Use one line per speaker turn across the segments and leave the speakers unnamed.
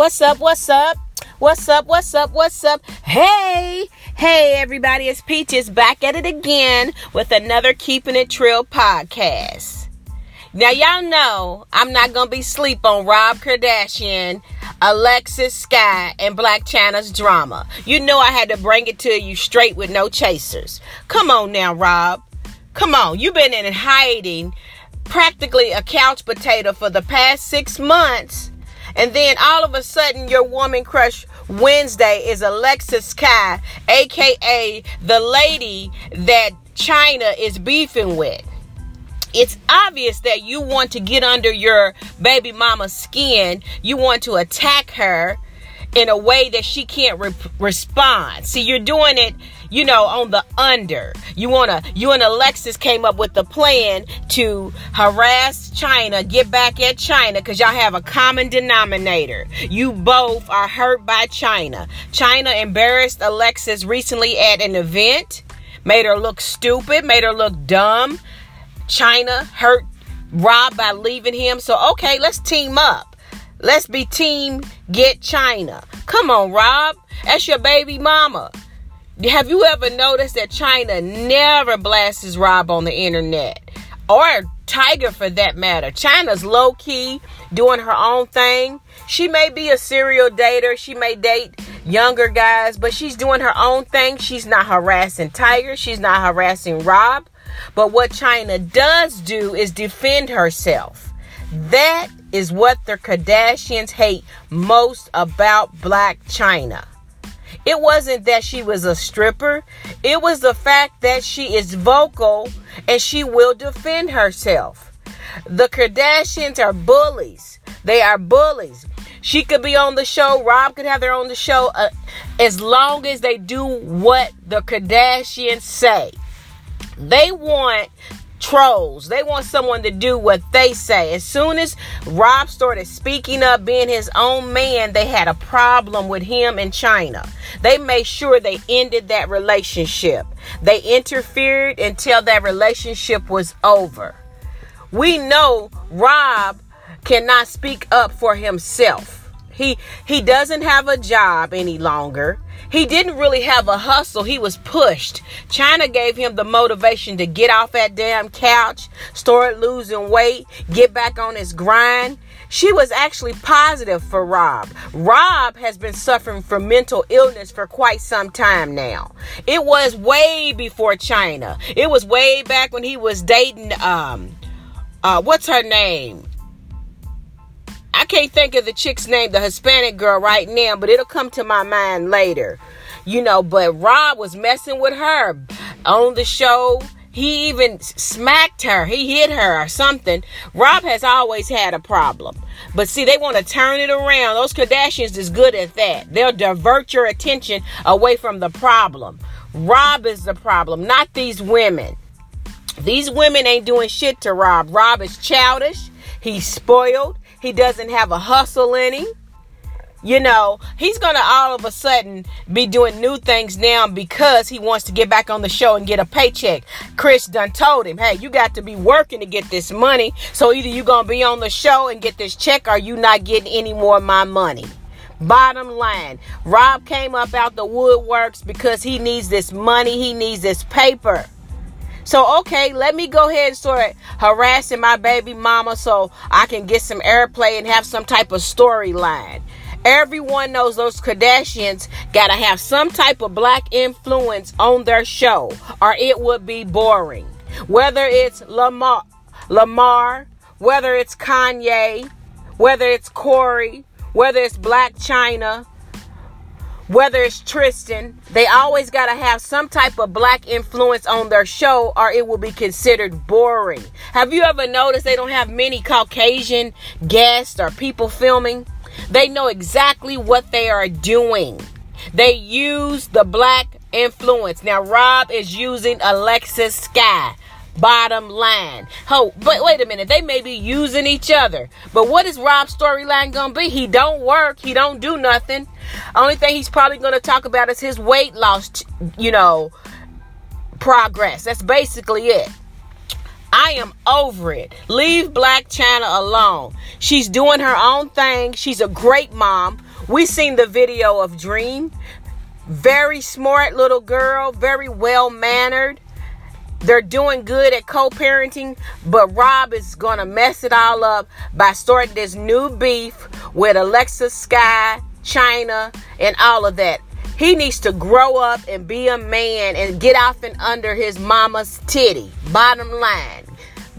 What's up? What's up? What's up? What's up? What's up? Hey, hey, everybody, it's Peaches back at it again with another Keeping It Trill podcast. Now, y'all know I'm not gonna be sleep on Rob Kardashian, Alexis Skyy, and Blac Chyna's drama. You know I had to bring it to you straight with no chasers. Come on now, Rob. Come on, you've been in hiding, practically a couch potato for the past six months and then all of a sudden, your woman crush Wednesday is Alexis Skyy, aka the lady that Chyna is beefing with. It's obvious that you want to get under your baby mama's skin. You want to attack her in a way that she can't re- respond. See, you're doing it, you know, on the under. You wanna, you and Alexis came up with the plan to harass Chyna, get back at Chyna, because y'all have a common denominator. You both are hurt by Chyna. Chyna embarrassed Alexis recently at an event, made her look stupid, made her look dumb. Chyna hurt Rob by leaving him. So, okay, let's team up. Let's be team get Chyna. Come on, Rob. That's your baby mama. Have you ever noticed that Chyna never blasts Rob on the internet? Or Tyga for that matter. Chyna's low key doing her own thing. She may be a serial dater. She may date younger guys, but she's doing her own thing. She's not harassing Tyga, She's not harassing Rob. But what Chyna does do is defend herself. That is what the Kardashians hate most about Blac Chyna. It wasn't that she was a stripper, it was the fact that she is vocal and she will defend herself. The Kardashians are bullies. They are bullies. She could be on the show, Rob could have their own the show uh, as long as they do what the Kardashians say. They want trolls. They want someone to do what they say. As soon as Rob started speaking up, being his own man, they had a problem with him and Chyna. They made sure they ended that relationship. They interfered until that relationship was over. We know Rob cannot speak up for himself. He he doesn't have a job any longer. He didn't really have a hustle. He was pushed. Chyna gave him the motivation to get off that damn couch, start losing weight, get back on his grind. She was actually positive for Rob. Rob has been suffering from mental illness for quite some time now. It was way before Chyna. It was way back when he was dating um uh what's her name? Can't think of the chick's name, the Hispanic girl right now, but it'll come to my mind later. You know, but Rob was messing with her on the show. He even smacked her. He hit her or something. Rob has always had a problem. But see, they want to turn it around. Those Kardashians is good at that. They'll divert your attention away from the problem. Rob is the problem, not these women. These women ain't doing shit to Rob. Rob is childish. He's spoiled. He doesn't have a hustle in him. You know, he's going to all of a sudden be doing new things now because he wants to get back on the show and get a paycheck. Kris done told him, hey, you got to be working to get this money. So either you going to be on the show and get this check or you not getting any more of my money. Bottom line, Rob came up out the woodworks because he needs this money. He needs this paper. So, okay, let me go ahead and start harassing my baby mama so I can get some airplay and have some type of storyline. Everyone knows those Kardashians gotta have some type of black influence on their show, or it would be boring. Whether it's Lamar, Lamar, whether it's Kanye, whether it's Corey, whether it's Blac Chyna, whether it's Tristan, they always got to have some type of black influence on their show or it will be considered boring. Have you ever noticed they don't have many Caucasian guests or people filming? They know exactly what they are doing. They use the black influence. Now, Rob is using Alexis Skyy. Bottom line. Oh, but wait a minute. They may be using each other. But what is Rob's storyline gonna be? He don't work. He don't do nothing. Only thing he's probably gonna talk about is his weight loss. You know, progress. That's basically it. I am over it. Leave Blac Chyna alone. She's doing her own thing. She's a great mom. We seen the video of Dream. Very smart little girl, very well mannered. They're doing good at co parenting, but Rob is to mess it all up by starting this new beef with Alexa Sky, Chyna, and all of that. He needs to grow up and be a man and get off and under his mama's titty. Bottom line.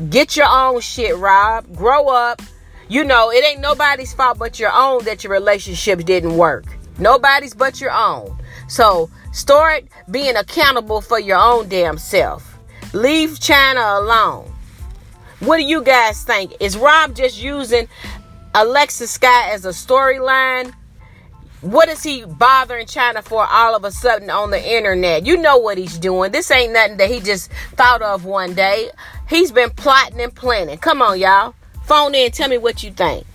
Get your own shit, Rob. Grow up. You know, it ain't nobody's fault but your own that your relationships didn't work. Nobody's but your own. So start being accountable for your own damn self. Leave Chyna alone. What do you guys think? Is Rob just using Alexa Scott as a storyline? What is he bothering Chyna for all of a sudden on the internet? You know what he's doing. This ain't nothing that he just thought of one day. He's been plotting and planning. Come on, y'all. Phone in. Tell me what you think.